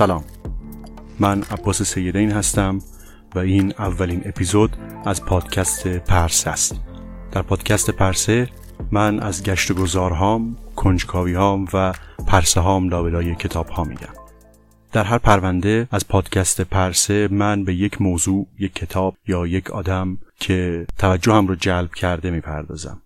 سلام. من عباس سیدین هستم و این اولین اپیزود از پادکست پرسه است. در پادکست پرسه من از گشت و گذارهام، کنجکاوی هام و پرسه هام لابلای کتاب ها میگم. در هر پرونده از پادکست پرسه من به یک موضوع، یک کتاب یا یک آدم که توجه هم رو جلب کرده می‌پردازم.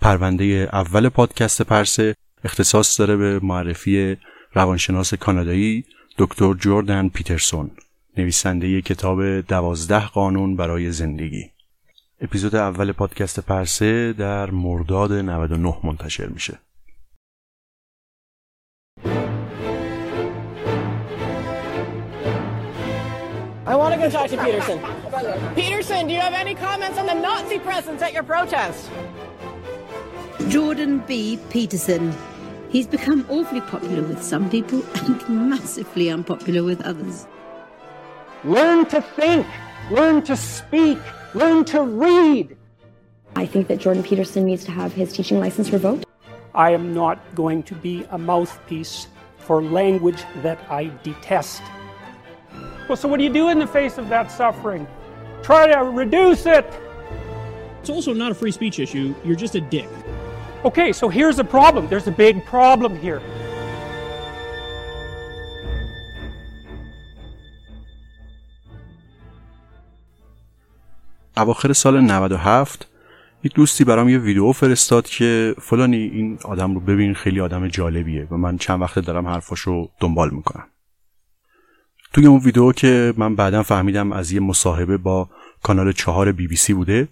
پرونده اول پادکست پرسه اختصاص داره به معرفی روانشناس کانادایی دکتر جوردن پیترسون نویسنده کتاب دوازده قانون برای زندگی اپیزود اول پادکست پرسه در مرداد 99 منتشر میشه I want to go talk to Peterson. Peterson, do you have any comments on the Nazi presence at your protest? Jordan B. Peterson He's become awfully popular with some people and massively unpopular with others. Learn to think, learn to speak, learn to read. I think that Jordan Peterson needs to have his teaching license revoked. I am not going to be a mouthpiece for language that I detest. Well, so what do you do in the face of that suffering? Try to reduce it. It's also not a free speech issue. You're just a dick. Okay, so here's the problem. There's a big problem here. اواخر سال 97 یک دوستی برام یه ویدیو فرستاد که فلانی این آدم رو ببین خیلی آدم جالبیه و من چند وقته دارم حرفاشو دنبال می‌کنم توی اون ویدیو که من بعدا فهمیدم از یه مصاحبه با کانال چهار بی بی سی بوده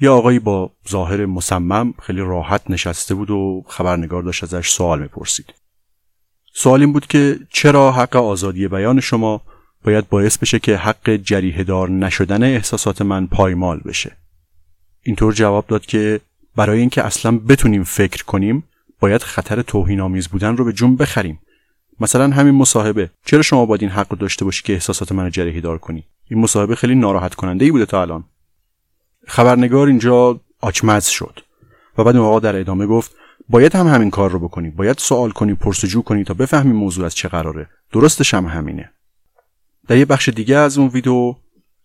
یه آقایی با ظاهر مصمم خیلی راحت نشسته بود و خبرنگار داشت ازش سوال می‌پرسید. سوال این بود که چرا حق آزادی بیان شما باید باعث بشه که حق جریه دار نشدن احساسات من پایمال بشه. اینطور جواب داد که برای اینکه اصلا بتونیم فکر کنیم باید خطر توهین آمیز بودن رو به جون بخریم. مثلا همین مصاحبه چرا شما باید این حق رو داشته باشی که احساسات من جریه دار کنی؟ این مصاحبه خیلی ناراحت کننده ای بوده تا الان. خبرنگار اینجا آچمز شد و بعد اون آقا در ادامه گفت باید هم همین کار رو بکنی باید سوال کنی پرسجو کنی تا بفهمی موضوع از چه قراره. درستش هم همینه. در یه بخش دیگه از اون ویدیو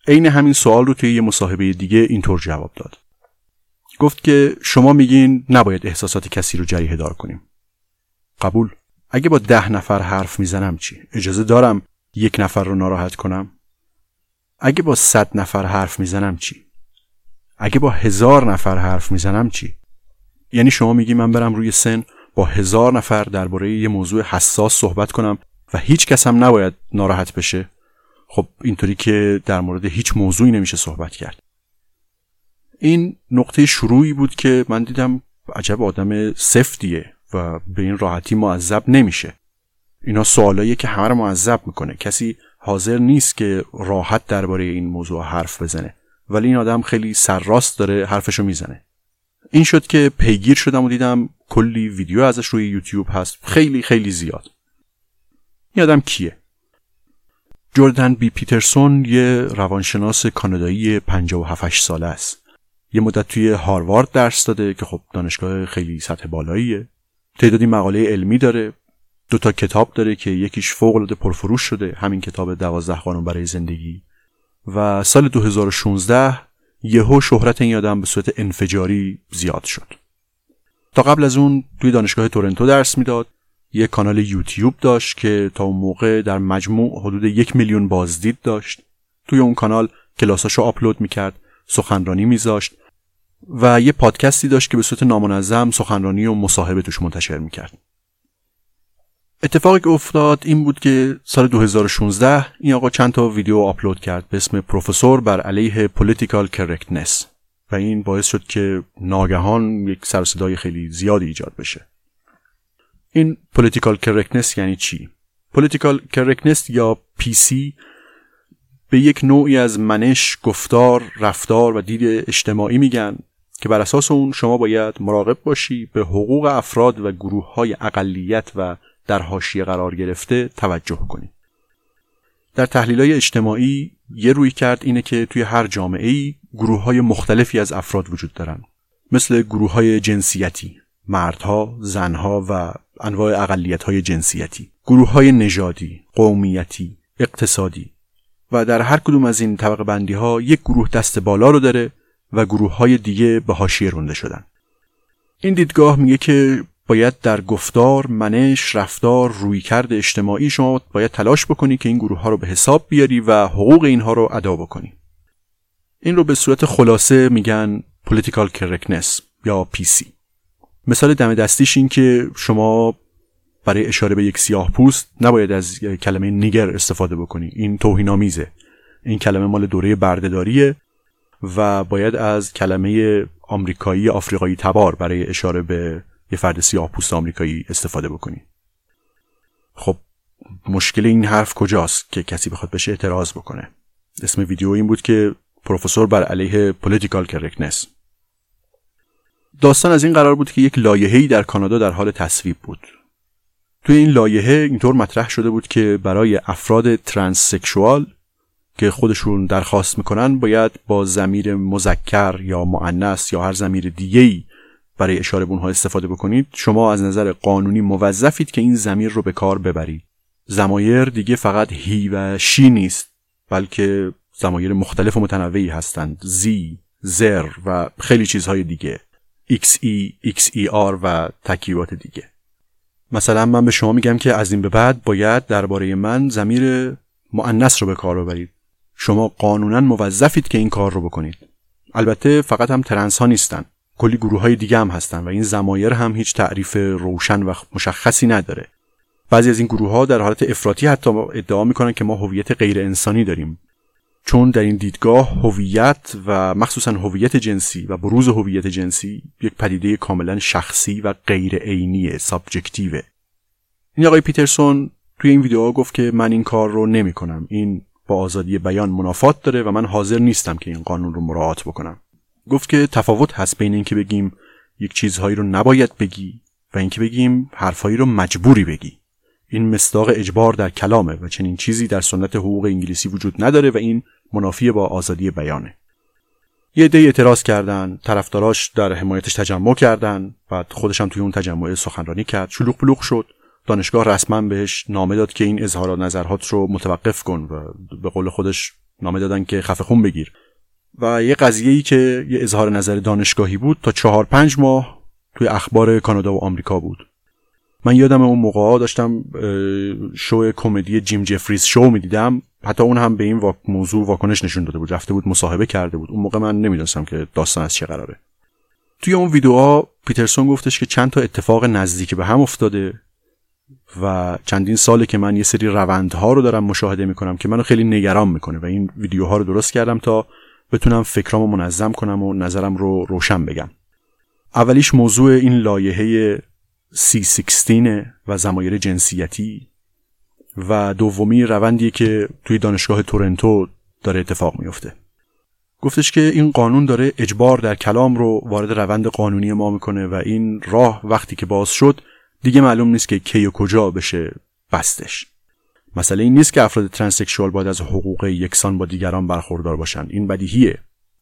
عین همین سوال رو توی یه مصاحبه دیگه اینطور جواب داد. گفت که شما میگین نباید احساسات کسی رو جریه دار کنیم. قبول؟ اگه با ده نفر حرف می‌زنم چی؟ اجازه دارم یک نفر رو ناراحت کنم؟ اگه با صد نفر حرف می‌زنم چی؟ اگه با هزار نفر حرف می‌زنم چی؟ یعنی شما میگی من برم روی سن با هزار نفر درباره یه موضوع حساس صحبت کنم و هیچ کس هم نباید ناراحت بشه؟ خب اینطوری که در مورد هیچ موضوعی نمیشه صحبت کرد. این نقطه شروعی بود که من دیدم عجب آدم سفتیه و به این راحتی معذب نمیشه. اینا سوالاییه که همه رو معذب می‌کنه. کسی حاضر نیست که راحت درباره این موضوع حرف بزنه. ولی این آدم خیلی سرراست داره حرفشو می‌زنه. این شد که پیگیر شدم و دیدم کلی ویدیو ازش روی یوتیوب هست. خیلی خیلی زیاد. این آدم کیه؟ جوردن بی پیترسون یه روانشناس کانادایی 57 ساله است. یه مدت توی هاروارد درس داده که خب دانشگاه خیلی سطح بالاییه. تعدادی مقاله علمی داره. دو تا کتاب داره که یکیش فوق العاده پرفروش شده. همین کتاب دوازده قانون برای زندگی. و سال 2016 یهو شهرت این آدم به صورت انفجاری زیاد شد. تا قبل از اون توی دانشگاه تورنتو درس می‌داد. یه کانال یوتیوب داشت که تا اون موقع در مجموع حدود یک میلیون بازدید داشت. توی اون کانال کلاساشو آپلود می‌کرد سخنرانی میذاشت و یه پادکستی داشت که به صورت نامنظم سخنرانی و مصاحبه توش منتشر می‌کرد. اتفاقی که افتاد این بود که سال 2016 این آقا چند تا ویدیو آپلود کرد به اسم پروفسور بر علیه political correctness و این باعث شد که ناگهان یک سر صدای خیلی زیادی ایجاد بشه. این political correctness یعنی چی؟ political correctness یا PC به یک نوعی از منش، گفتار، رفتار و دید اجتماعی میگن که بر اساس اون شما باید مراقب باشی به حقوق افراد و گروه های اقلیت و در حاشیه قرار گرفته توجه کنید. در تحلیل های اجتماعی یه روی کرد اینه که توی هر جامعه ای گروه های مختلفی از افراد وجود دارن. مثل گروه های جنسیتی مردها، زنها و انواع اقلیت های جنسیتی. گروه های نژادی، قومیتی، اقتصادی. و در هر کدوم از این طبقه بندی ها یک گروه دست بالا رو داره و گروه های دیگه به حاشیه رونده شدن. این دیدگاه میگه که باید در گفتار، منش، رفتار، رویکرد اجتماعی شما باید تلاش بکنی که این گروه ها رو به حساب بیاری و حقوق اینها رو ادا بکنی. این رو به صورت خلاصه میگن political correctness یا PC. مثال دم دستیش این که شما برای اشاره به یک سیاه پوست نباید از کلمه nigger استفاده بکنی این توهینآمیزه این کلمه مال دوره بردهداریه و باید از کلمه آمریکایی آفریقایی تبار برای اشاره به یه فرد سیاه پوست آمریکایی استفاده بکنی. خب مشکل این حرف کجاست که کسی بخواد بهش اعتراض بکنه؟ اسم ویدیو این بود که پروفسور بر علیه political correctness داستان از این قرار بود که یک لایحه‌ای در کانادا در حال تصویب بود. توی این لایحه اینطور مطرح شده بود که برای افراد ترانس سکشوال که خودشون درخواست می‌کنن باید با زمیر مذکر یا معنس یا هر زمیر دیگه‌ای برای اشاره به اونها استفاده بکنید شما از نظر قانونی موظفید که این زمیر رو به کار ببرید. زمایر دیگه فقط هی و شی نیست بلکه زمایر مختلف و متنوعی هستند. زی زر و خیلی چیزهای دیگه. XE, XER و تکیبات دیگه. مثلا من به شما میگم که از این به بعد باید درباره من زمیر معنس رو به کار ببرید. شما قانونا موظفید که این کار رو بکنید. البته فقط هم ترنس ها نیستن. کلی گروه های دیگه هم هستن و این زمایر هم هیچ تعریف روشن و مشخصی نداره. بعضی از این گروه ها در حالت افراطی حتی ادعا می‌کنن که ما هویت غیر انسانی داریم. چون در این دیدگاه هویت و مخصوصا هویت جنسی و بروز هویت جنسی یک پدیده کاملا شخصی و غیر عینی سابجکتیوه. این آقای پیترسون توی این ویدیو گفت که من این کار رو نمی کنم این با آزادی بیان منافات داره و من حاضر نیستم که این قانون رو مراعات بکنم. گفت که تفاوت هست بین اینکه بگیم یک چیزهایی رو نباید بگی و اینکه بگیم حرفهایی رو مجبوری بگی. این مصداق اجبار در کلامه و چنین چیزی در سنت حقوق انگلیسی وجود نداره و این منافی با آزادی بیانه. یه عده اعتراض کردن طرفداراش در حمایتش تجمع کردن بعد خودش توی اون تجمع سخنرانی کرد. شلوغ بلوغ شد. دانشگاه رسما بهش نامه داد که این اظهارات نظرات رو متوقف کن و به قول خودش نامه دادن که خفه خون بگیر. و یه قضیه ای که یه اظهار نظر دانشگاهی بود تا چهار پنج ماه توی اخبار کانادا و آمریکا بود. من یادم اون موقع داشتم شو کمدی جیم جفریز شو می‌دیدم. حتی اون هم به این موضوع واکنش نشون داده بود. رفته بود مصاحبه کرده بود. اون موقع من نمی‌دونستم که داستان از چه قراره. توی اون ویدیوها پیترسون گفتش که چند تا اتفاق نزدیک به هم افتاده و چندین ساله که من یه سری روندها رو دارم مشاهده می‌کنم که منو خیلی نگران می‌کنه و این ویدیوها رو درست کردم تا بتونم فکرامو منظم کنم و نظرم رو روشن بگم. اولیش موضوع این لایحه C16 و زمایر جنسیتی و دومی روندیه که توی دانشگاه تورنتو داره اتفاق میفته گفتش که این قانون داره اجبار در کلام رو وارد روند قانونی ما می‌کنه و این راه وقتی که باز شد دیگه معلوم نیست که کی و کجا بشه بستش. مسئله این نیست که افراد ترانسکشوال باید از حقوق یکسان با دیگران برخوردار باشن. این بدیهیه.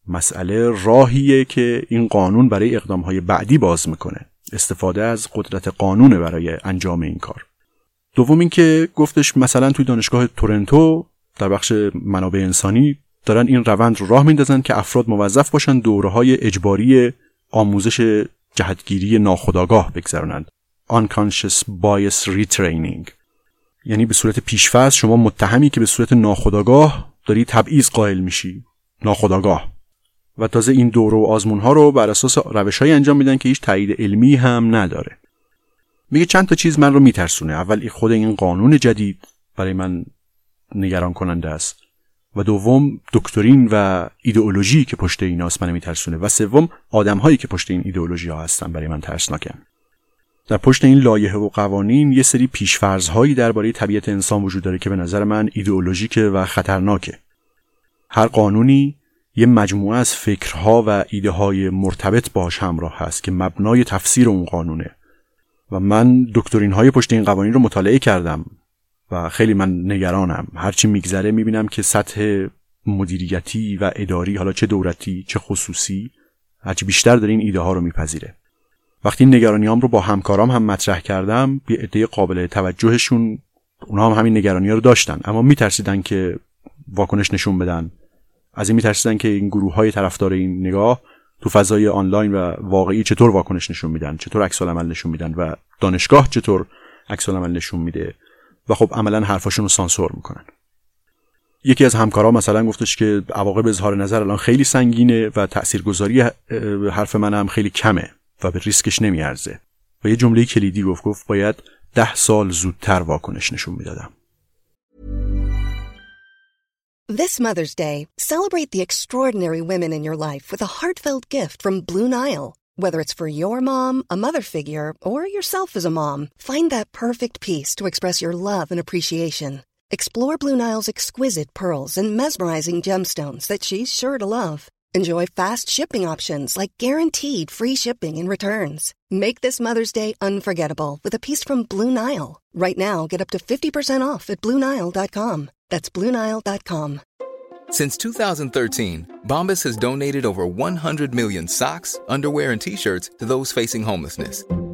مسئله راهیه که این قانون برای اقدامهای بعدی باز می‌کنه. استفاده از قدرت قانونه برای انجام این کار. دوم اینکه گفتش مثلا توی دانشگاه تورنتو در بخش منابع انسانی دارن این روند رو راه میندازن که افراد موظف باشن دوره های اجباری آموزش جهتگیری ناخودآگاه بگذرانند unconscious bias retraining. یعنی به صورت پیشفرض شما متهمی که به صورت ناخودآگاه داری تبعیض قائل میشی. ناخودآگاه. و تازه این دوره و آزمون ها رو بر اساس روش انجام میدن که هیچ تایید علمی هم نداره. میگه چند تا چیز من رو میترسونه. اول خود این قانون جدید برای من نگران کننده است. و دوم دکترین و ایدئولوژی که پشت ایناست من میترسونه. و سوم آدم هایی که پشت این ایدئولوژی ها هستن برای من ترسناکن. در پشت این لایحه و قوانین یه سری پیشفرض هایی درباره طبیعت انسان وجود داره که به نظر من ایدئولوژیکه و خطرناکه. هر قانونی یه مجموعه از فکرها و ایده های مرتبط باش همراه هست که مبنای تفسیر اون قانونه. و من دکترین های پشت این قوانین رو مطالعه کردم و خیلی من نگرانم. هرچی میگذره می‌بینم که سطح مدیریتی و اداری حالا چه دولتی چه خصوصی هرچی بیشتر داره این ایده ها رو میپذیره. وقتی نگرانیام رو با همکارام هم مطرح کردم یه عده قابل توجهشون اونها هم همین نگرانی ها رو داشتن. اما میترسیدن که واکنش نشون بدن. از این میترسیدن که این گروه های طرفدار این نگاه تو فضای آنلاین و واقعی چطور واکنش نشون میدن چطور عکس عمل نشون میدن و دانشگاه چطور عکس عمل نشون میده و خب عملا حرفاشون رو سانسور می‌کنن. یکی از همکارا مثلا گفتش که عواقب اظهار نظر الان خیلی سنگینه و تاثیرگذاری حرف من هم خیلی کمه. و به ریسکش نمیارزه و یه جمله کلیدی گفت گفت باید ده سال زودتر واکنش نشون می‌دادم This Mother's Day, celebrate the extraordinary women in your life with a heartfelt gift from Blue Nile. Whether it's for your mom, a mother figure, or yourself as a mom, find that perfect piece to express your love and appreciation. Explore Blue Nile's exquisite pearls and mesmerizing gemstones that she's sure to love. Enjoy fast shipping options like guaranteed free shipping and returns. Make this Mother's Day unforgettable with a piece from Blue Nile. Right now, get up to 50% off at BlueNile.com. That's BlueNile.com. Since 2013, Bombas has donated over 100 million socks, underwear, and t shirts to those facing homelessness.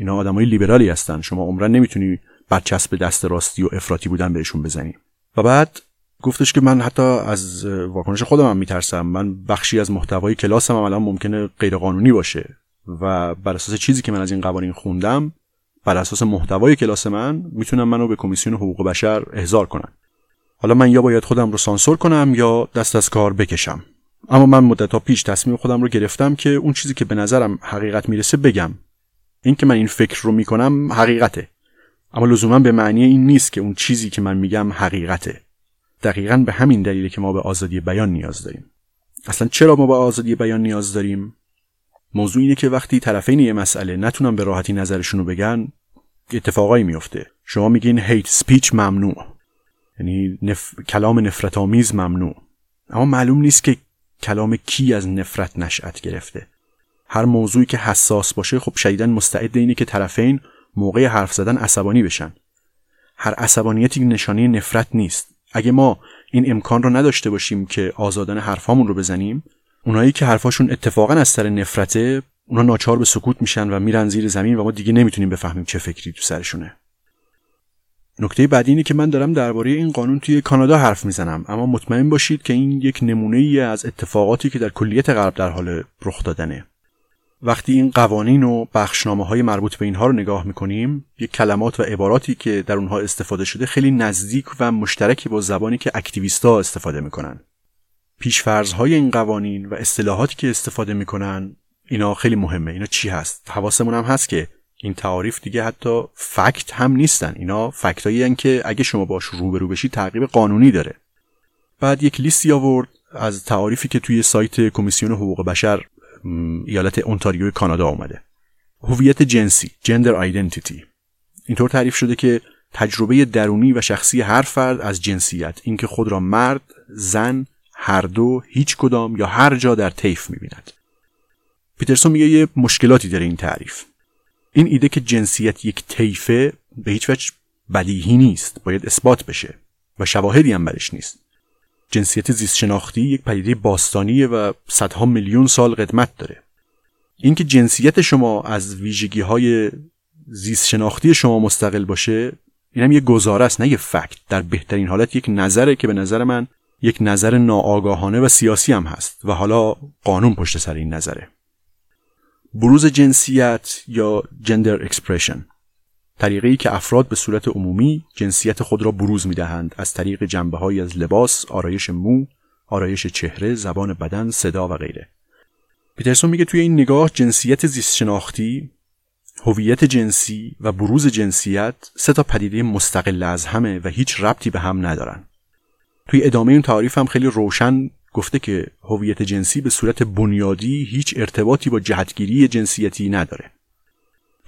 اینا آدم های لیبرالی هستن. شما عمرن نمی‌تونی برچسب دست راستی و افراطی بودن بهشون بزنی. و بعد گفتش که من حتی از واکنش خودم هم میترسم. من بخشی از محتوای کلاسم هم الان ممکنه غیرقانونی باشه. و بر اساس چیزی که من از این قوانین خوندم بر اساس محتوای کلاس من می‌تونم منو به کمیسیون حقوق بشر احضار کنن. حالا من یا باید خودم رو سانسور کنم یا دست از کار بکشم. اما من مدت پیش تصمیم خودم رو گرفتم که اون چیزی که به نظرم حقیقت می‌رسه بگم. این که من این فکر رو می‌کنم حقیقته. اما لزوما به معنی این نیست که اون چیزی که من میگم حقیقته. دقیقا به همین دلیله که ما به آزادی بیان نیاز داریم. اصلا چرا ما به آزادی بیان نیاز داریم؟ موضوع اینه که وقتی طرفین یه مسئله نتونن به راحتی نظرشون رو بگن اتفاقایی میفته شما میگین هیت سپیچ ممنوع. یعنی نف... کلام نفرت آمیز ممنوع. اما معلوم نیست که کلام کی از نفرت نشأت گرفته. هر موضوعی که حساس باشه خب شدیدا مستعد اینه که طرفین موقع حرف زدن عصبانی بشن. هر عصبانیتی نشانه نفرت نیست. اگه ما این امکان رو نداشته باشیم که آزادانه حرفامون رو بزنیم اونایی که حرفاشون اتفاقا از سر نفرته اونا ناچار به سکوت میشن و میرن زیر زمین و ما دیگه نمی‌تونیم بفهمیم چه فکری تو سرشونه. نکته بعدی اینه که من دارم درباره این قانون توی کانادا حرف می‌زنم. اما مطمئن باشید که این یک نمونه ای از اتفاقاتی که در کلیت غرب در حال رخ دادنه. وقتی این قوانین و بخشنامه های مربوط به اینها رو نگاه می‌کنیم یک کلمات و عباراتی که در اونها استفاده شده خیلی نزدیک و مشترکی با زبانی که اکتیویستا استفاده می‌کنن. های این قوانین و اصطلاحاتی که استفاده می‌کنن اینا خیلی مهمه. اینا چی هست؟ حواسمون هم هست که این تعاریف دیگه حتی فکت هم نیستن. اینا فکتایی که اگه شما باش روبرو بشی تعقیب قانونی داره. بعد یک لیستی آورد از تعاریفی که توی سایت کمیسیون حقوق بشر ایالت اونتاریو کانادا آمده هویت جنسی جندر آیدنتیتی اینطور تعریف شده که تجربه درونی و شخصی هر فرد از جنسیت اینکه خود را مرد زن هر دو هیچ کدام یا هر جا در طیف می‌بیند. پیترسون میگه یه مشکلاتی داره این تعریف. این ایده که جنسیت یک طیفه به هیچ وجه بدیهی نیست باید اثبات بشه و شواهدی هم برش نیست. جنسیت زیست شناختی یک پدیده باستانیه و صدها میلیون سال قدمت داره. اینکه جنسیت شما از ویژگی های زیست شناختی شما مستقل باشه این هم یه گزاره است نه یه فکت. در بهترین حالت یک نظره که به نظر من یک نظر ناآگاهانه و سیاسی هم هست و حالا قانون پشت سر این نظره. بروز جنسیت یا gender expression طریقی که افراد به صورت عمومی جنسیت خود را بروز می دهند از طریق جنبه از لباس، آرایش مو، آرایش چهره، زبان بدن، صدا و غیره. پیترسون میگه توی این نگاه جنسیت زیست شناختی، هویت جنسی و بروز جنسیت سه تا پدیده مستقل از همن و هیچ ربطی به هم ندارن. توی ادامه این تعریف هم خیلی روشن گفته که هویت جنسی به صورت بنیادی هیچ ارتباطی با جهتگیری جنسیتی نداره.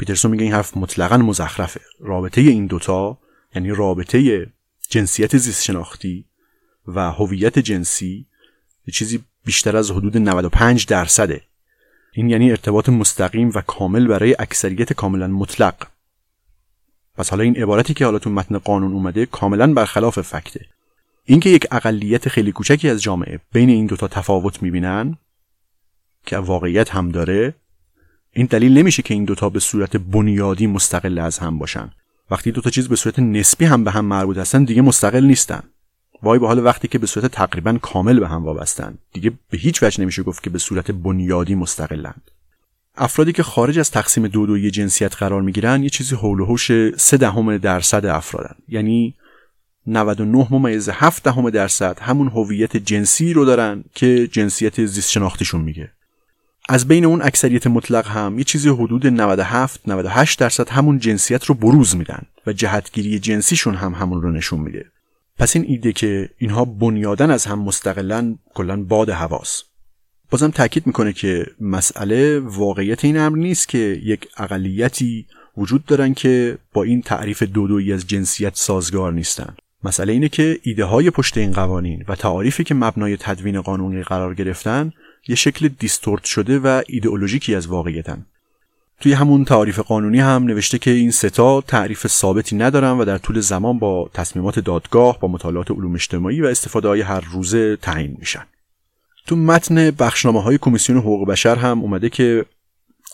پیترسون میگه این حرف مطلقا مزخرفه. رابطه این دوتا یعنی رابطه جنسیت زیست شناختی و هویت جنسی یه چیزی بیشتر از حدود 95 درصده. این یعنی ارتباط مستقیم و کامل برای اکثریت کاملا مطلق. پس حالا این عبارتی که حالا تو متن قانون اومده کاملا برخلاف فکته. اینکه یک اقلیت خیلی کوچکی از جامعه بین این دوتا تفاوت می‌بینن که واقعیت هم داره این دلیل نمیشه که این دوتا به صورت بنیادی مستقل از هم باشن. وقتی دوتا چیز به صورت نسبی هم به هم مربوط هستن دیگه مستقل نیستن. وای به حال وقتی که به صورت تقریبا کامل به هم وابستن. دیگه به هیچ وجه نمیشه گفت که به صورت بنیادی مستقلند. افرادی که خارج از تقسیم دو دوی جنسیت قرار می‌گیرن یه چیزی حول و حوش 3 دهم درصد افرادن. یعنی 99 ممیز 7 دهم درصد همون هویت جنسی رو دارن که جنسیت زیست شناختیشون میگه. از بین اون اکثریت مطلق هم یه چیزی حدود 97 98 درصد همون جنسیت رو بروز میدن و جهتگیری جنسیشون هم همون رو نشون میده. پس این ایده که اینها بنیادن از هم مستقلا کلا باد هواست. بازم تاکید می‌کنه که مسئله واقعیت این امر نیست که یک اقلیتی وجود دارن که با این تعریف دودویی از جنسیت سازگار نیستن. مسئله اینه که ایده های پشت این قوانین و تعاریفی که مبنای تدوین قانونی قرار گرفتن یه شکل دیستورت شده و ایدئولوژیکی از واقعیتن. توی همون تعریف قانونی هم نوشته که این ستا تعریف ثابتی ندارن و در طول زمان با تصمیمات دادگاه با مطالعات علوم اجتماعی و استفاده های هر روزه تعیین میشن. تو متن بخشنامه های کمیسیون حقوق بشر هم اومده که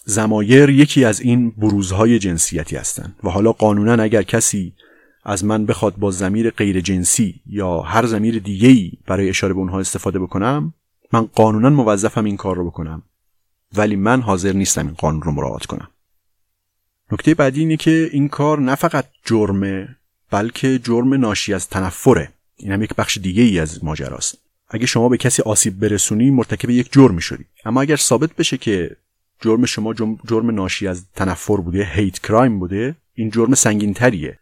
زمایر یکی از این بروزهای جنسیتی هستند و حالا قانونا اگر کسی از من بخواد با زمیر غیر جنسی یا هر زمیر دیگه‌ای برای اشاره به اونها استفاده بکنم من قانونا موظفم این کار رو بکنم. ولی من حاضر نیستم این قانون رو مراعات کنم. نکته بعدی اینه که این کار نه فقط جرمه بلکه جرم ناشی از تنفره. این هم یک بخش دیگه ای از ماجراست. اگه شما به کسی آسیب برسونی مرتکب یک جرمی شدی. اما اگر ثابت بشه که جرم شما جرم ناشی از تنفر بوده هیت کرایم بوده این جرم سنگین تریه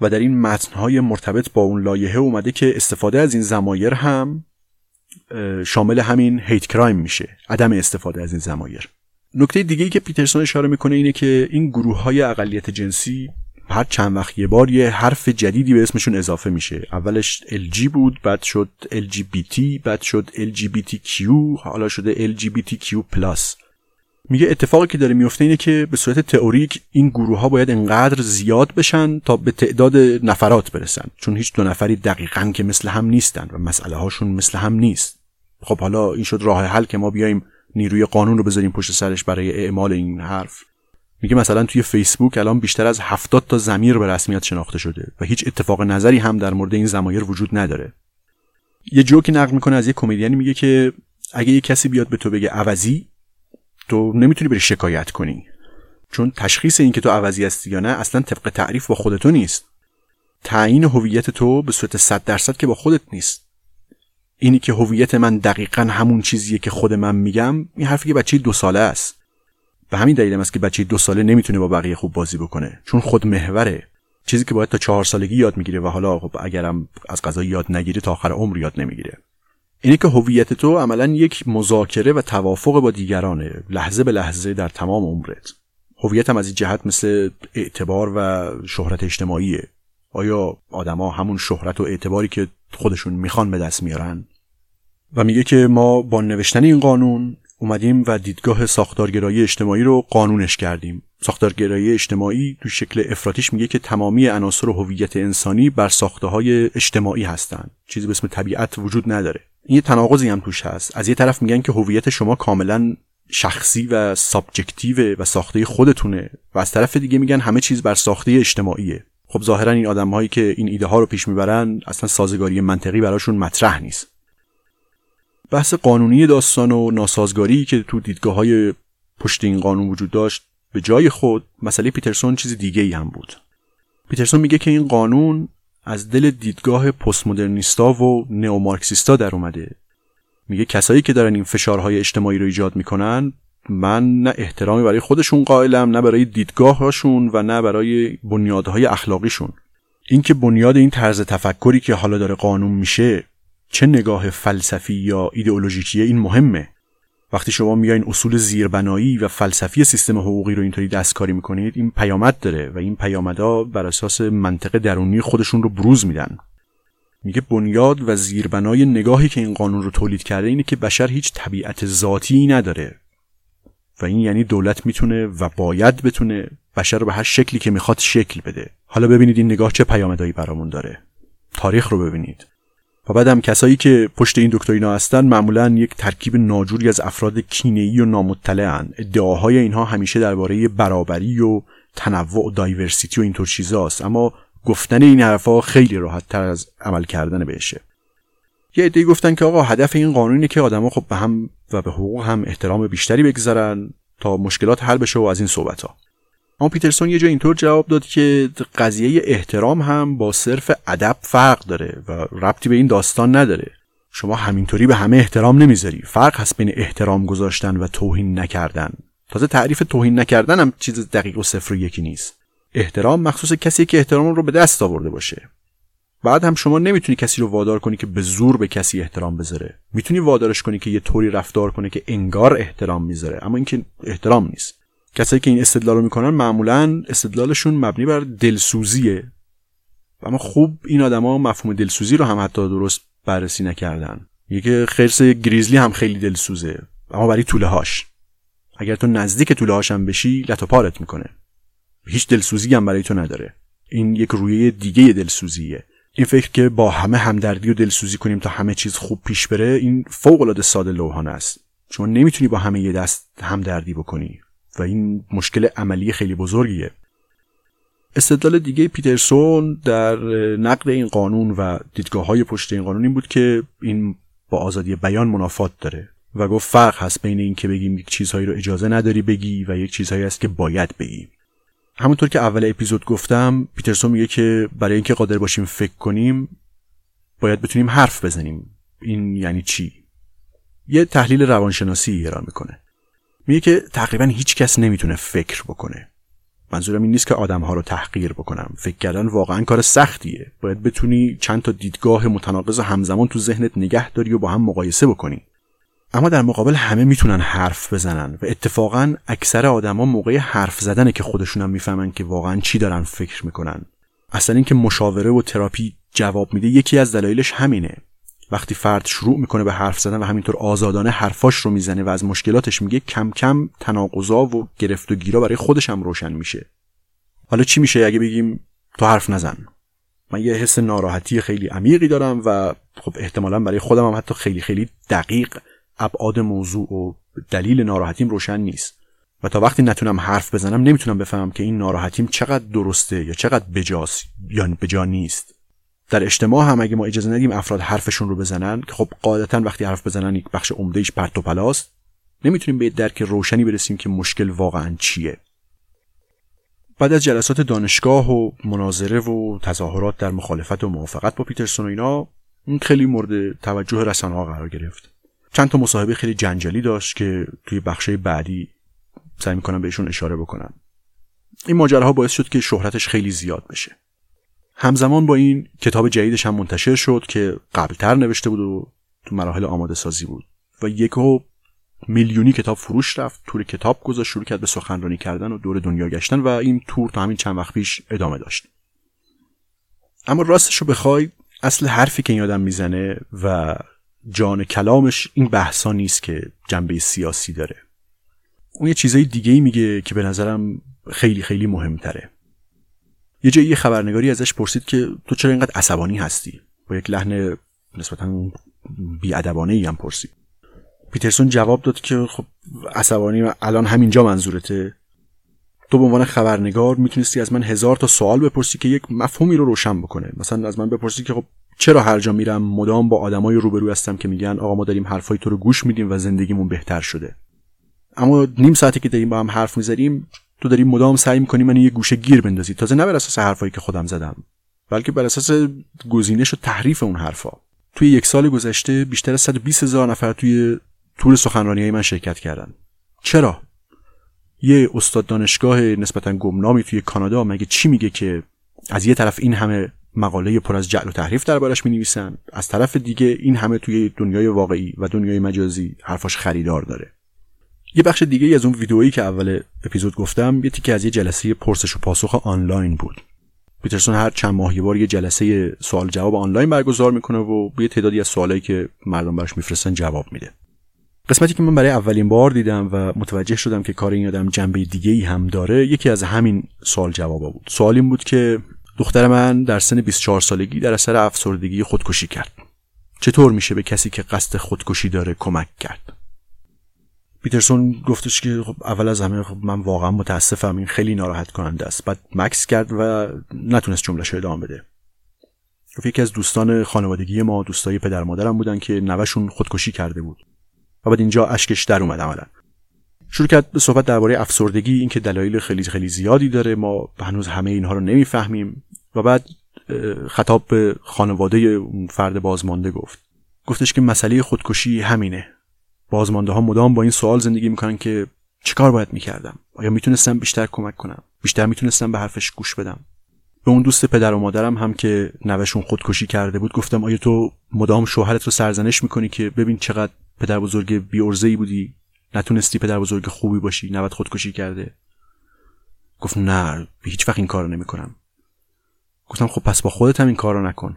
و در این متنهای مرتبط با اون لایحه اومده که استفاده از این زمایر هم شامل همین هیت کرایم میشه. عدم استفاده از این زمایر. نکته دیگه که پیترسون اشاره می‌کنه اینه که این گروه های اقلیت جنسی هر چند وقت یه بار یه حرف جدیدی به اسمشون اضافه میشه. اولش LG بود بعد شد LGBT بعد شد LGBTQ حالا شده LGBTQ+ میگه اتفاقی که داره میفته اینه که به صورت تئوریک این گروه ها باید انقدر زیاد بشن تا به تعداد نفرات برسن. چون هیچ دو نفری دقیقا که مثل هم نیستن و مسئله هاشون مثل هم نیست. خب حالا این شد راه حل که ما بیایم نیروی قانون رو بذاریم پشت سرش برای اعمال این حرف. میگه مثلا توی فیسبوک الان بیشتر از هفتاد تا زمیر به رسمیت شناخته شده و هیچ اتفاق نظری هم در مورد این زمایر وجود نداره. یه جوکی نقل می‌کنه از یه کمدیانی میگه که اگه یه کسی بیاد به تو بگه عوضی تو نمی‌تونی بری شکایت کنی. چون تشخیص این که تو عوضی هستی یا نه اصلا طبق تعریف با خودتو نیست. تعیین هویت تو به صورت 100 درصد که با خودت نیست. اینی که هویت من دقیقا همون چیزیه که خود من میگم این حرفی که بچه دو ساله است. به همین دلیل است که بچه دو ساله نمی‌تونه با بقیه خوب بازی بکنه چون خود محوره. چیزی که باید تا چهار سالگی یاد می‌گیره و حالا خب اگرم از غذا یاد نگیره تا آخر عمر یاد نمی‌گیره. اینه که هویت تو عملا یک مذاکره و توافق با دیگرانه لحظه به لحظه در تمام عمرت. هویت هم از این جهت مثل اعتبار و شهرت اجتماعیه. آیا آدما همون شهرت و اعتباری که خودشون می‌خوان به دست میارن؟ و میگه که ما با نوشتن این قانون اومدیم و دیدگاه ساختارگرایی اجتماعی رو قانونش کردیم. ساختارگرایی اجتماعی تو شکل افراتیش میگه که تمامی عناصر هویت انسانی بر ساخته های اجتماعی هستند. چیزی به اسم طبیعت وجود نداره. یه تناقضی هم توش هست. از یه طرف میگن که هویت شما کاملا شخصی و subjective و ساخته خودتونه و از طرف دیگه میگن همه چیز بر ساخته اجتماعیه. خب ظاهرا این آدم هایی که این ایده ها رو پیش می‌برن اصلا سازگاری منطقی براشون مطرح نیست. بحث قانونی داستان و ناسازگاری که تو دیدگاه های پشت این قانون وجود داشت به جای خود مسئله پیترسون چیز دیگه ای هم بود. پیترسون میگه که این قانون از دل دیدگاه پست مدرنیستا و نئومارکسیستا در اومده. میگه کسایی که دارن این فشارهای اجتماعی رو ایجاد می‌کنن من نه احترامی برای خودشون قائلم نه برای دیدگاهشون و نه برای بنیادهای اخلاقیشون. اینکه بنیاد این طرز تفکری که حالا داره قانون میشه چه نگاه فلسفی یا ایدئولوژیکیه این مهمه. وقتی شما میایین اصول زیربنایی و فلسفی سیستم حقوقی رو اینطوری دستکاری می‌کنید این پیامد داره و این پیامدها بر اساس منطق درونی خودشون رو بروز میدن. میگه بنیاد و زیربنای نگاهی که این قانون رو تولید کرده اینه که بشر هیچ طبیعت ذاتی نداره. و این یعنی دولت می‌تونه و باید بتونه بشر رو به هر شکلی که می‌خواد شکل بده. حالا ببینید این نگاه چه پیامدهایی برامون داره. تاریخ رو ببینید. و بعدم کسایی که پشت این دکترینا هستن معمولا یک ترکیب ناجوری از افراد کینه‌ای و نامطلعن ادعاهای اینها همیشه درباره برابری و تنوع و دایورسیتی و اینطور چیزاست. اما گفتن این حرفها خیلی راحت تر از عمل کردن بهشه. یه عده‌ای گفتن که آقا هدف این قانونی که آدما خب به هم و به حقوق هم احترام بیشتری بگذارن تا مشکلات حل بشه و از این صحبت ها اما پیترسون یه جا اینطور جواب داد که قضیه احترام هم با صرف ادب فرق داره و ربطی به این داستان نداره. شما همینطوری به همه احترام نمی‌ذاری. فرق هست بین احترام گذاشتن و توهین نکردن. تازه تعریف توهین نکردن هم چیز دقیق و صفر و یکی نیست. احترام مخصوص کسی که احترام رو به دست آورده باشه. بعد هم شما نمی‌تونی کسی رو وادار کنی که به زور به کسی احترام بذاره. می‌تونی وادارش کنی که یه طوری رفتار کنه که انگار احترام می‌ذاره. اما اینکه احترام نیست. کسایی که این استدلال رو می‌کنن معمولا استدلالشون مبنی بر دلسوزیه. اما خوب این آدما مفهوم دلسوزی رو هم حتی درست بررسی نکردن. یکی خرس گریزلی هم خیلی دلسوزه اما برای طوله هاش. اگر تو نزدیک طوله هاشم بشی لتو پارت می‌کنه. هیچ دلسوزی هم برای تو نداره. این یک رویه دیگه دلسوزیه. این فکر که با همه همدردی و دلسوزی کنیم تا همه چیز خوب پیش بره این فوق العاده ساده لوحانه است. شما نمی‌تونی با همه یه دست همدردی بکنی. و این مشکل عملی خیلی بزرگیه. استدلال دیگه پیترسون در نقد این قانون و دیدگاه های پشت این قانون این بود که این با آزادی بیان منافات داره و گفت فرق هست بین این که بگیم یک چیزهایی رو اجازه نداری بگی و یک چیزهایی هست که باید بگی. همونطور که اول اپیزود گفتم پیترسون میگه که برای اینکه قادر باشیم فکر کنیم باید بتونیم حرف بزنیم. این یعنی چی؟ یه تحلیل روانشناسی ایران می‌کنه. میگه که تقریبا هیچ کس نمی‌تونه فکر بکنه. منظورم این نیست که آدم ها رو تحقیر بکنم. فکر کردن واقعا کار سختیه. باید بتونی چند تا دیدگاه متناقض همزمان تو ذهنت نگه داری و با هم مقایسه بکنی. اما در مقابل همه می‌تونن حرف بزنن و اتفاقا اکثر آدما موقع حرف زدنه که خودشون هم می‌فهمن که واقعا چی دارن فکر می‌کنن. اصلا اینکه مشاوره و تراپی جواب میده یکی از دلایلش همینه. وقتی فرد شروع می‌کنه به حرف زدن و همینطور آزادانه حرفاش رو می‌زنه و از مشکلاتش میگه کم کم تناقضا و گرفت و گیرا برای خودش هم روشن میشه. حالا چی میشه اگه بگیم تو حرف نزن؟ من یه حس ناراحتی خیلی عمیقی دارم و خب احتمالا برای خودم هم حتی خیلی خیلی دقیق ابعاد موضوع و دلیل ناراحتیم روشن نیست. و تا وقتی نتونم حرف بزنم نمی‌تونم بفهمم که این ناراحتیم چقدر درسته یا چقدر بجاست یا بجا نیست. در اجتماع هم اگه ما اجازه ندیم افراد حرفشون رو بزنن که خب قاعدتا وقتی حرف بزنن یک بخش عمدهش پرت و پلاست نمی‌تونیم به درک روشنی برسیم که مشکل واقعا چیه. بعد از جلسات دانشگاه و مناظره و تظاهرات در مخالفت و موافقت با پیترسون و اینا این خیلی مورد توجه رسانه ها قرار گرفت. چند تا مصاحبه خیلی جنجالی داشت که توی بخش بعدی سعی می‌کنم بهشون اشاره بکنم. این ماجراها باعث شد که شهرتش خیلی زیاد بشه. همزمان با این کتاب جدیدش هم منتشر شد که قبلتر نوشته بود و تو مراحل آماده سازی بود. و یکو میلیونی کتاب فروش رفت تور کتاب گذاشت شروع کرد به سخنرانی کردن و دور دنیا گشتن و این تور تا همین چند وقت پیش ادامه داشت. اما راستش رو بخوای اصل حرفی که این آدم می‌زنه و جان کلامش این بحثا نیست که جنبه سیاسی داره. اون یه چیزای دیگه ای میگه که به نظرم خیلی خیلی مهمتره. یه جایی خبرنگاری ازش پرسید که تو چرا اینقدر عصبانی هستی؟ با یک لحن نسبتا بیادبانه ای هم پرسید. پیترسون جواب داد که خب عصبانی الان همینجا منظورته. تو به عنوان خبرنگار می‌تونستی از من هزار تا سوال بپرسی که یک مفهومی رو روشن بکنه. مثلا از من بپرسی که خب چرا هر جا میرم مدام با آدمای روبرو هستم که میگن آقا ما داریم حرفای تو رو گوش میدیم و زندگیمون بهتر شده. اما نیم ساعتی که داریم با هم حرف می‌زنیم تو داری مدام سعی می‌کنی من یه گوشه گیر بندازی. تازه نه بر اساس حرفایی که خودم زدم بلکه بر اساس گزینش و تحریف اون حرفا. توی یک سال گذشته بیشتر از 120 هزار نفر توی طول سخنرانی های من شرکت کردن. چرا؟ یه استاد دانشگاه نسبتا گمنامی توی کانادا مگه چی میگه که از یه طرف این همه مقاله پر از جعل و تحریف دربارش می نویسن از طرف دیگه این همه توی دنیای واقعی و دنیای مجازی حرفاش خریدار داره. یه بخش دیگه از اون ویدئویی که اول اپیزود گفتم یه تیکه از یه جلسه پرسش و پاسخ آنلاین بود. پیترسون هر چند ماه یه بار یه جلسه سوال جواب آنلاین برگزار می‌کنه و به یه تعدادی از سوالایی که مردم براش میفرستن جواب میده. قسمتی که من برای اولین بار دیدم و متوجه شدم که کار این آدم جنبه دیگه ای هم داره یکی از همین سوال جوابا بود. سوال این بود که دختر من در سن 24 سالگی در اثر افسردگی خودکشی کرد. چطور میشه به کسی که قصد خودکشی داره کمک کرد؟ پیترسون گفتش که خب اول از همه خب من واقعا متاسفم این خیلی ناراحت کننده است. بعد مکس کرد و نتونست جملهش رو ادامه بده. گفت یکی از دوستان خانوادگی ما دوستای پدر مادرم بودن که نوشون خودکشی کرده بود. و بعد اینجا اشکش در اومد عملا. شروع کرد به صحبت درباره افسردگی اینکه دلایل خیلی خیلی زیادی داره. ما هنوز همه اینها رو نمی‌فهمیم. و بعد خطاب به خانواده فرد بازمانده گفت. گفتش که مسئله خودکشی همینه. بازمانده ها مدام با این سوال زندگی می‌کنن که چیکار باید می‌کردم؟ آیا می‌تونستم بیشتر کمک کنم؟ بیشتر می‌تونستم به حرفش گوش بدم؟ به اون دوست پدر و مادرم هم که نوشون خودکشی کرده بود گفتم آیا تو مدام شوهرت رو سرزنش می‌کنی که ببین چقدر پدر بزرگ بی بودی؟ نتونستی پدر بزرگ خوبی باشی نوت خودکشی کرده؟ گفت نه هیچ وقت این کارو نمی‌کنم. گفتم خب پس با خودت هم این کارو نکن.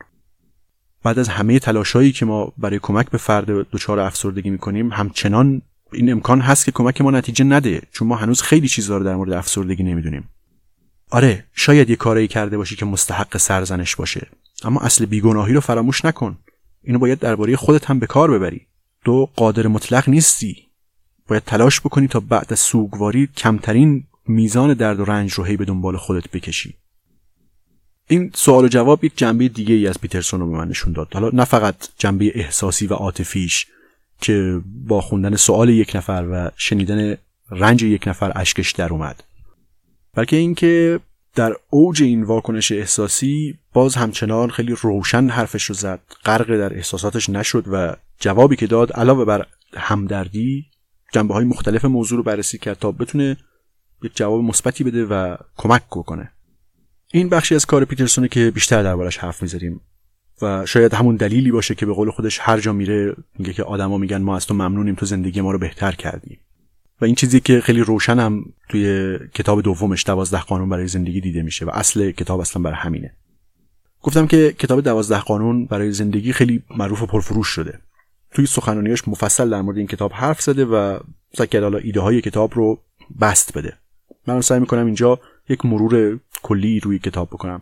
بعد از همه تلاشایی که ما برای کمک به فرد دچار افسردگی می‌کنیم همچنان این امکان هست که کمک ما نتیجه نده چون ما هنوز خیلی چیزا رو در مورد افسردگی نمی‌دونیم. آره شاید یه کاری کرده باشی که مستحق سرزنش باشه اما اصل بیگناهی رو فراموش نکن. اینو باید درباره خودت هم به کار ببری. تو قادر مطلق نیستی. باید تلاش بکنی تا بعد از سوگواری کمترین میزان درد و رنج رو هی به دنبال خودت بکشی. این سوال و جواب یک جنبه دیگه ای از پیترسون رو به من نشون داد. حالا نه فقط جنبه احساسی و عاطفیش که با خوندن سوال یک نفر و شنیدن رنج یک نفر اشکش در اومد بلکه اینکه در اوج این واکنش احساسی باز همچنان خیلی روشن حرفش رو زد غرق در احساساتش نشد و جوابی که داد علاوه بر همدردی جنبه های مختلف موضوع رو بررسی کرد تا بتونه یک جواب مثبتی بده و کمک کنه این بخشی از کار پیترسونه که بیشتر دربارش حرف می‌زدیم و شاید همون دلیلی باشه که به قول خودش هر جا میره میگه که آدما میگن ما از تو ممنونیم تو زندگی ما رو بهتر کردی. و این چیزی که خیلی روشن هم توی کتاب دومش دوازده قانون برای زندگی دیده میشه و اصل کتاب اصلا برای همینه. گفتم که کتاب دوازده قانون برای زندگی خیلی معروف و پرفروش شده. توی سخنرانیاش مفصل در مورد این کتاب حرف زده و سعی حالا ایده های کتاب رو بست بده. من سعی می‌کنم اینجا یک مرور کلی روی کتاب بکنم.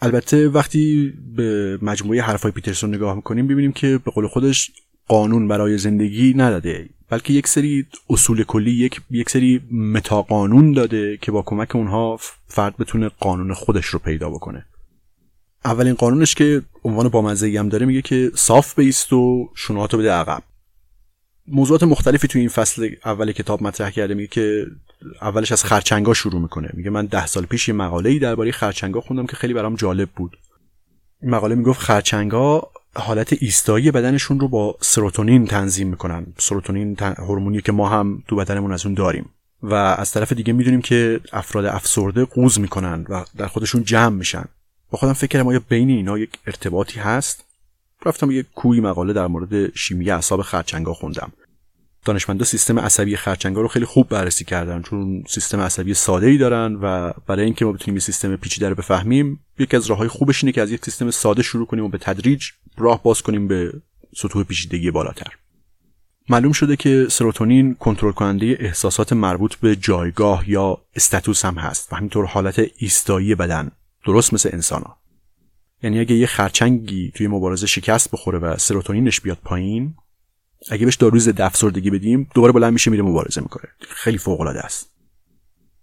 البته وقتی به مجموعه حرفای پیترسون نگاه می‌کنیم ببینیم که به قول خودش قانون برای زندگی نداده. بلکه یک سری اصول کلی یک یک سری متا قانون داده که با کمک اونها فرد بتونه قانون خودش رو پیدا بکنه. اولین قانونش که عنوان بامزه هم داره میگه که صاف بیست و شونهاتو بده عقب. موضوعات مختلفی توی این فصل اول کتاب مطرح کرده میگه که اولش از خرچنگا شروع می‌کنه. میگه من ده سال پیش یه مقاله ای درباره خرچنگا خوندم که خیلی برام جالب بود. این مقاله می‌گفت خرچنگا حالت ایستایی بدنشون رو با سروتونین تنظیم می‌کنن. سروتونین هورمونی که ما هم تو بدنمون از اون داریم. و از طرف دیگه می‌دونیم که افراد افسرده قوز می‌کنن و در خودشون جمع میشن. با خودم فکر کردم آیا بین اینا یک ارتباطی هست؟ رفتم یک کوی مقاله در مورد شیمی اعصاب خرچنگا خوندم. دانشمندا سیستم عصبی خرچنگا رو خیلی خوب بررسی کردن چون سیستم عصبی ساده ای دارن و برای اینکه ما بتونیم یه سیستم پیچیده رو بفهمیم یکی از راههای خوبش اینه که از یک سیستم ساده شروع کنیم و به تدریج راه باز کنیم به سطوح پیچیدگی بالاتر معلوم شده که سروتونین کنترل کننده احساسات مربوط به جایگاه یا استاتوس هم هست و همینطور حالت ایستایی بدن درست مثل انسان ها. یعنی اگه یه خرچنگی توی مبارزه شکست بخوره و سروتونینش بیاد پایین اگه بهش داروی ضد افسردگی بدیم دوباره بلند میشه میره مبارزه می‌کنه. خیلی فوق العاده است.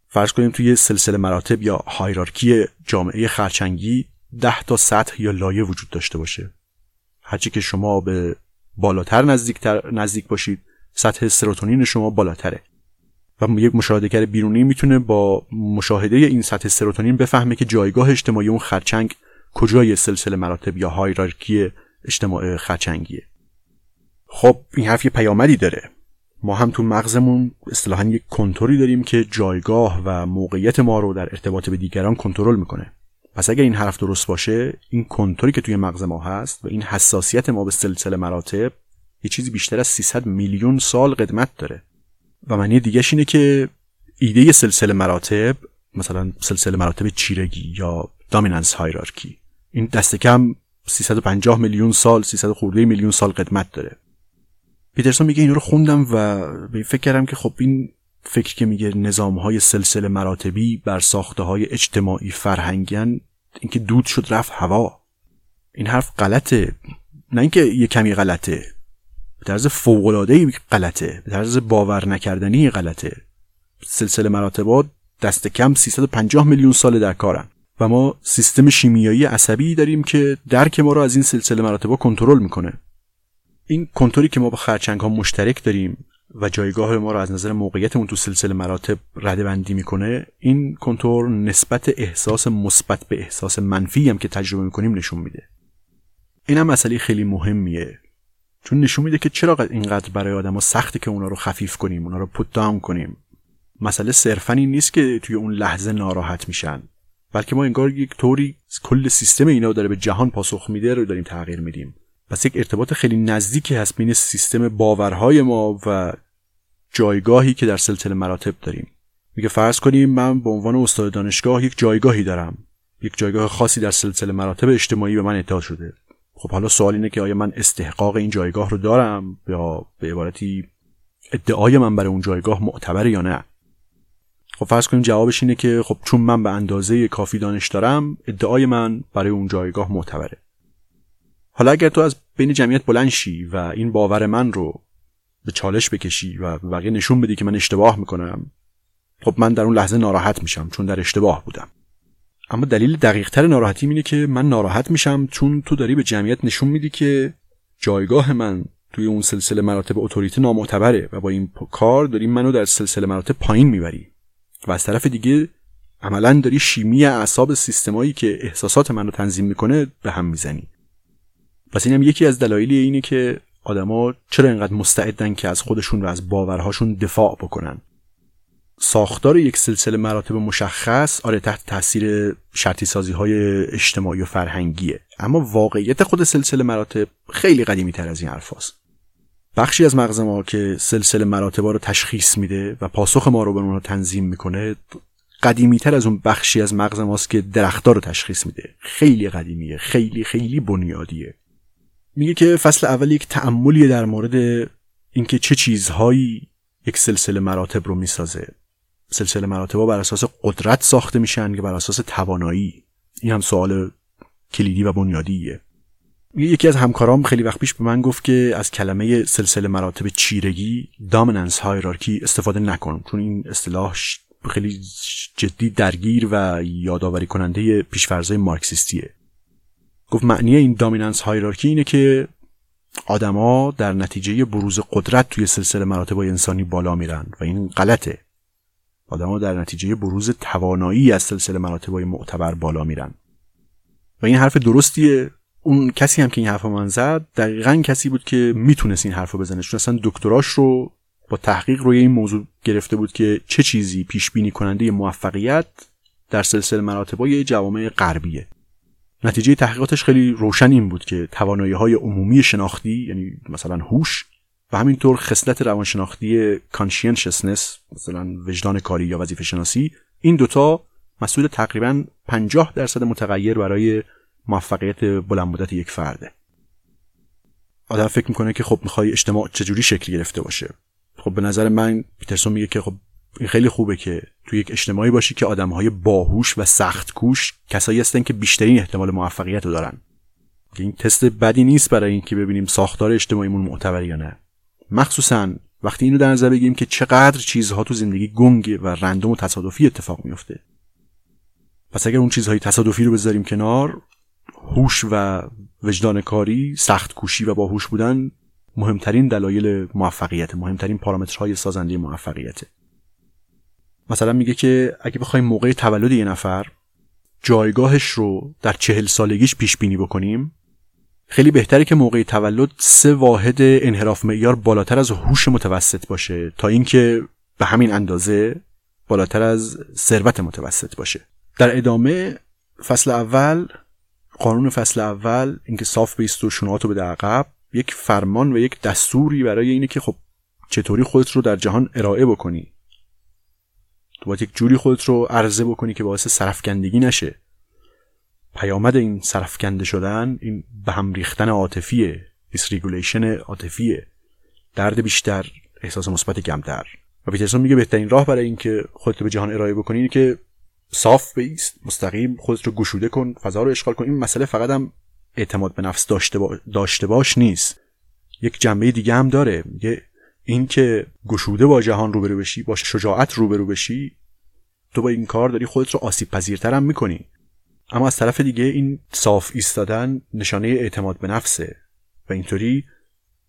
فرض کنیم توی سلسله مراتب یا هایرارکی جامعه خرچنگی ده تا سطح یا لایه وجود داشته باشه. هرچی که شما به بالاتر نزدیکتر نزدیک باشید سطح سروتونین شما بالاتره. و یک مشاهدهگر بیرونی می‌تونه با مشاهده این سطح سروتونین بفهمه که جایگاه اجتماعی اون خرچنگ کجای سلسله مراتب یا هایرارکی اجتماع خرچنگیه. خب این حرف یه پیامدی داره. ما هم تو مغزمون اصطلاحا یک کنتوری داریم که جایگاه و موقعیت ما رو در ارتباط به دیگران کنترل می‌کنه. پس اگر این حرف درست باشه این کنتوری که توی مغز ما هست و این حساسیت ما به سلسله مراتب یه چیزی بیشتر از 300 میلیون سال قدمت داره. و معنی دیگهش اینه که ایده سلسله مراتب مثلا سلسله مراتب چیرگی یا دامیننس هایرارکی این دست کم 350 میلیون سال 300 خورده میلیون سال قدمت داره. پیترسون میگه این رو خوندم و به فکر کردم که خب این فکر که میگه نظام های سلسله مراتبی بر ساخته های اجتماعی فرهنگیان اینکه دود شد رفت هوا. این حرف غلطه. نه اینکه یه کمی غلطه. به طرز فوق غلطه. به طرز باور نکردنی غلطه. سلسله مراتبات دست کم 350 میلیون سال در کارن. و ما سیستم شیمیایی عصبی داریم که درک ما رو از این سلسله مراتبا کنترل می‌کنه. این کنتوری که ما با خرچنگ ها مشترک داریم و جایگاه ما رو از نظر موقعیتمون تو سلسله مراتب رده بندی می‌کنه این کنتور نسبت احساس مثبت به احساس منفی هم که تجربه می‌کنیم نشون میده. این هم مسئله خیلی مهمیه. چون نشون میده که چرا اینقدر برای آدما سخته که اونا رو خفیف کنیم اونا رو پوت داون کنیم. مسئله صرفا این نیست که توی اون لحظه ناراحت میشن بلکه ما انگار یک طوری کل سیستم اینا داره به جهان پاسخ میده رو داریم تغییر میدیم. پس یک ارتباط خیلی نزدیکی هست بین سیستم باورهای ما و جایگاهی که در سلسله مراتب داریم. میگه فرض کنیم من به عنوان استاد دانشگاه یک جایگاهی دارم. یک جایگاه خاصی در سلسله مراتب اجتماعی به من ادعا شده. خب حالا سوال اینه که آیا من استحقاق این جایگاه رو دارم یا به عبارتی ادعای من برای اون جایگاه معتبره یا نه؟ خب فرض کنیم جوابش اینه که خب چون من به اندازه کافی دانش دارم ادعای من برای اون جایگاه معتبره. حالا اگر تو از بین جمعیت بلند شی و این باور من رو به چالش بکشی و بقیه نشون بدی که من اشتباه می‌کنم خب من در اون لحظه ناراحت میشم چون در اشتباه بودم. اما دلیل دقیقتر ناراحتی اینه که من ناراحت میشم چون تو داری به جمعیت نشون میدی که جایگاه من توی اون سلسله مراتب اتوریته نامعتبره و با این کار داری منو در سلسله مراتب پایین می‌بری و از طرف دیگه عملا داری شیمی اعصاب سیستمایی که احساسات منو تنظیم می‌کنه به هم می‌زنی. پس اینم یکی از دلایل اینه که آدما چرا اینقدر مستعدن که از خودشون و از باورهاشون دفاع بکنن. ساختار یک سلسله مراتب مشخص آره تحت تاثیر شرطی سازی های اجتماعی و فرهنگیه. اما واقعیت خود سلسله مراتب خیلی قدیمی تر از این حرفاست. بخشی از مغز ما که سلسله مراتب رو تشخیص میده و پاسخ ما رو به اونها تنظیم می‌کنه قدیمی تر از اون بخشی از مغز ماست که درختار رو تشخیص میده. خیلی قدیمیه خیلی خیلی بنیادیه. میگه که فصل اول یک تعملی در مورد اینکه چه چیزهایی یک سلسله مراتب رو می‌سازه. سلسله مراتب بر اساس قدرت ساخته میشن یا بر اساس توانایی. این هم سوال کلیدی و بنیادیه. یکی از همکارام خیلی وقت پیش به من گفت که از کلمه سلسله مراتب چیرگی دامیننس هایرارکی استفاده نکن. چون این اصطلاح خیلی جدی درگیر و یادآوری کننده پیشفرزای مارکسیستیه. گفت معنی این دامیننس هایرارکی اینه که آدما در نتیجه بروز قدرت توی سلسله مراتب انسانی بالا میرن و این غلطه. آدما در نتیجه بروز توانایی از سلسله مراتب معتبر بالا میرن. و این حرف درستیه. اون کسی هم که این حرف من زد دقیقا کسی بود که می‌تونست این حرف رو بزنه. چون اصلا دکتراش رو با تحقیق روی این موضوع گرفته بود که چه چیزی پیش بینی کننده موفقیت در سلسله مراتبای جوامع غربیه. نتیجه تحقیقاتش خیلی روشن این بود که توانایی های عمومی شناختی یعنی مثلا هوش و همینطور خصلت روانشناختی کانشینشسنس مثلا وجدان کاری یا وظیفه شناسی این دوتا مسئول تقریبا 50 درصد متغیر برای موفقیت بلند مدت یک فرده. آدم فکر می‌کنه که خب می‌خوای اجتماع چجوری شکل گرفته باشه؟ خب به نظر من پیترسون میگه که خب این خیلی خوبه که تو یک اجتماعی باشی که آدمهای باهوش و سخت کوش کسایی هستن که بیشترین احتمال موفقیت رو دارن. این تست بدی نیست برای اینکه ببینیم ساختار اجتماعیمون معتبر یا نه. مخصوصا وقتی اینو در نظر بگیریم که چقدر چیزها تو زندگی گنگ و رندوم و تصادفی اتفاق میفته پس اگر اون چیزهای تصادفی رو بذاریم کنار هوش و وجدان کاری سخت کوشی و باهوش بودن مهمترین دلایل موفقیت مهمترین پارامترهای سازنده موفقیت مثلا میگه که اگه بخوایم موقع تولد یه نفر جایگاهش رو در چهل سالگیش پیش بینی بکنیم خیلی بهتره که موقع تولد سه واحد انحراف معیار بالاتر از هوش متوسط باشه تا اینکه به همین اندازه بالاتر از ثروت متوسط باشه. در ادامه فصل اول قانون فصل اول اینکه صاف بایست و شونه‌هات رو به عقب یک فرمان و یک دستوری برای اینه که خب چطوری خودت رو در جهان ارائه بکنی. تو باید یک جوری خودت رو عرضه بکنی که باعث سرفکندگی نشه. پیامد این سرفکنده شدن این به هم ریختن عاطفیه dysregulation عاطفیه. درد بیشتر احساس مثبت کمتر. و پیترسون میگه بهترین راه برای اینکه خودت به جهان ارائه بکنی اینه که صاف بیست مستقیم خودت رو گشوده کن فضا رو اشغال کن. این مسئله فقط هم اعتماد به نفس داشته, داشته باش نیست. یک جنبه دیگه هم داره. میگه این که گشوده با جهان روبرو بشی با شجاعت روبرو بشی تو با این کار داری خودت رو آسیب پذیرتر می‌کنی. اما از طرف دیگه این صاف ایستادن نشانه اعتماد به نفسه و اینطوری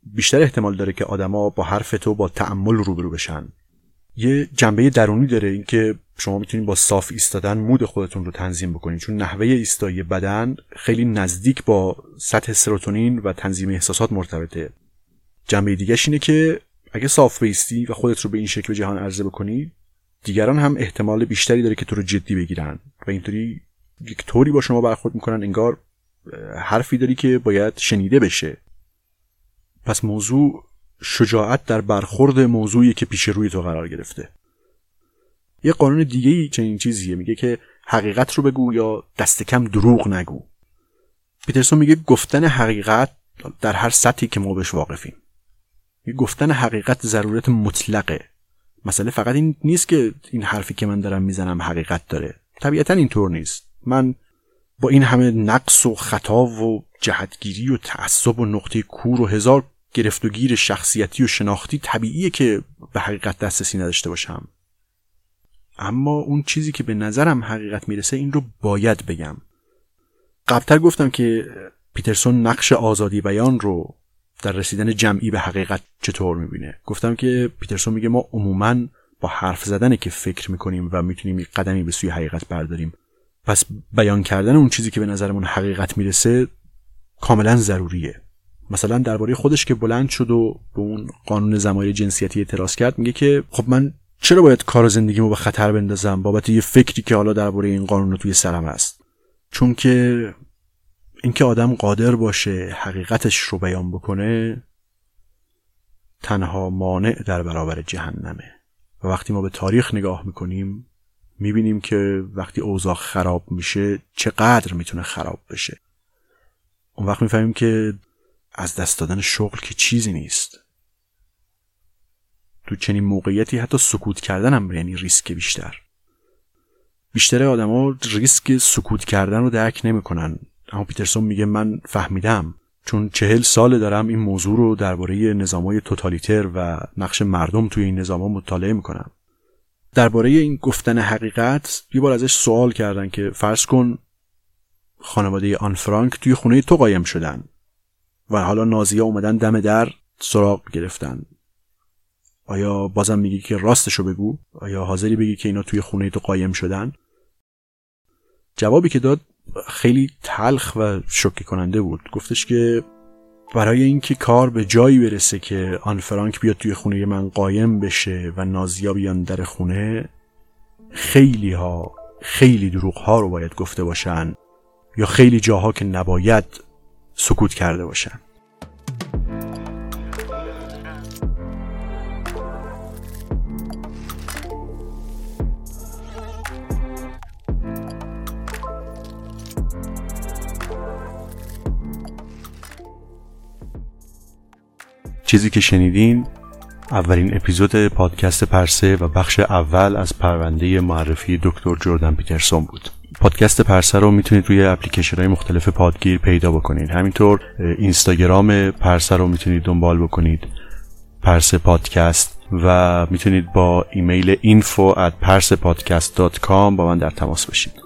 بیشتر احتمال داره که آدما با حرف تو با تعمل روبرو بشن. یه جنبه درونی داره اینکه شما می‌تونید با صاف ایستادن مود خودتون رو تنظیم بکنید. چون نحوه ایستایی بدن خیلی نزدیک با سطح سروتونین و تنظیم احساسات مرتبطه. جنبه دیگهش اینه که اگه صاف بیستی و خودت رو به این شکل جهان عرضه بکنی دیگران هم احتمال بیشتری داره که تو رو جدی بگیرن. و اینطوری یک طوری با شما برخورد می‌کنن انگار حرفی داری که باید شنیده بشه. پس موضوع شجاعت در برخورد موضوعی که پیش روی تو قرار گرفته. یه قانون دیگه ای چنین چیزیه. میگه که حقیقت رو بگو یا دست کم دروغ نگو. پیترسون میگه گفتن حقیقت در هر سطحی که ما بهش واقفیم. گفتن حقیقت ضرورت مطلقه. مسئله فقط این نیست که این حرفی که من دارم می‌زنم حقیقت داره. طبیعتا اینطور نیست. من با این همه نقص و خطا و جهتگیری و تعصب و نقطه کور و هزار گرفت و گیر شخصیتی و شناختی طبیعیه که به حقیقت دسترسی نداشته باشم. اما اون چیزی که به نظرم حقیقت می‌رسه این رو باید بگم. قبلتر گفتم که پیترسون نقش آزادی بیان رو در رسیدن جمعی به حقیقت چطور می‌بینه؟ گفتم که پیترسون میگه ما عموما با حرف زدن که فکر می‌کنیم و می‌تونیم یک قدمی به سوی حقیقت برداریم. پس بیان کردن اون چیزی که به نظرمون حقیقت می‌رسه کاملا ضروریه. مثلا درباره خودش که بلند شد و به اون قانون زمای جنسیتی اعتراض کرد میگه که خب من چرا باید کار زندگیمو به خطر بندازم؟ بابت یه فکری که حالا درباره این قانون رو توی سرم هست. چون که اینکه آدم قادر باشه حقیقتش رو بیان بکنه تنها مانع در برابر جهنمه. و وقتی ما به تاریخ نگاه می‌کنیم می‌بینیم که وقتی اوضاع خراب میشه چقدر می‌تونه خراب بشه. اون وقت می‌فهمیم که از دست دادن شغل که چیزی نیست. تو چنین موقعیتی حتی سکوت کردن هم یعنی ریسک بیشتر. بیشتر آدما ریسک سکوت کردن رو درک نمی‌کنن. اما پیترسون میگه من فهمیدم. چون چهل سال دارم این موضوع رو درباره نظامای توتالیتر و نقش مردم توی این نظام مطالعه می‌کنم. درباره این گفتن حقیقت یه بار ازش سوال کردن که فرض کن خانواده آن فرانک توی خونه تو قایم شدن و حالا نازیه اومدن دم در سراغ گرفتن. آیا بازم میگی که راستشو بگو؟ آیا حاضری بگی که اینا توی خونه تو قایم شدن؟ جوابی که داد خیلی تلخ و شوکه کننده بود. گفتش که برای اینکه کار به جایی برسه که آن فرانک بیاد توی خونه من قایم بشه و نازیا بیان در خونه خیلی ها خیلی دروغ ها رو باید گفته باشن یا خیلی جاها که نباید سکوت کرده باشن. چیزی که شنیدین اولین اپیزود پادکست پرسه و بخش اول از پرونده معرفی دکتر جردن پیترسون بود. پادکست پرسه رو می‌تونید روی اپلیکیشن های مختلف پادگیر پیدا بکنید. همینطور اینستاگرام پرسه رو می‌تونید دنبال بکنید پرسه پادکست و می‌تونید با ایمیل info at persepodcast.com با من در تماس باشید.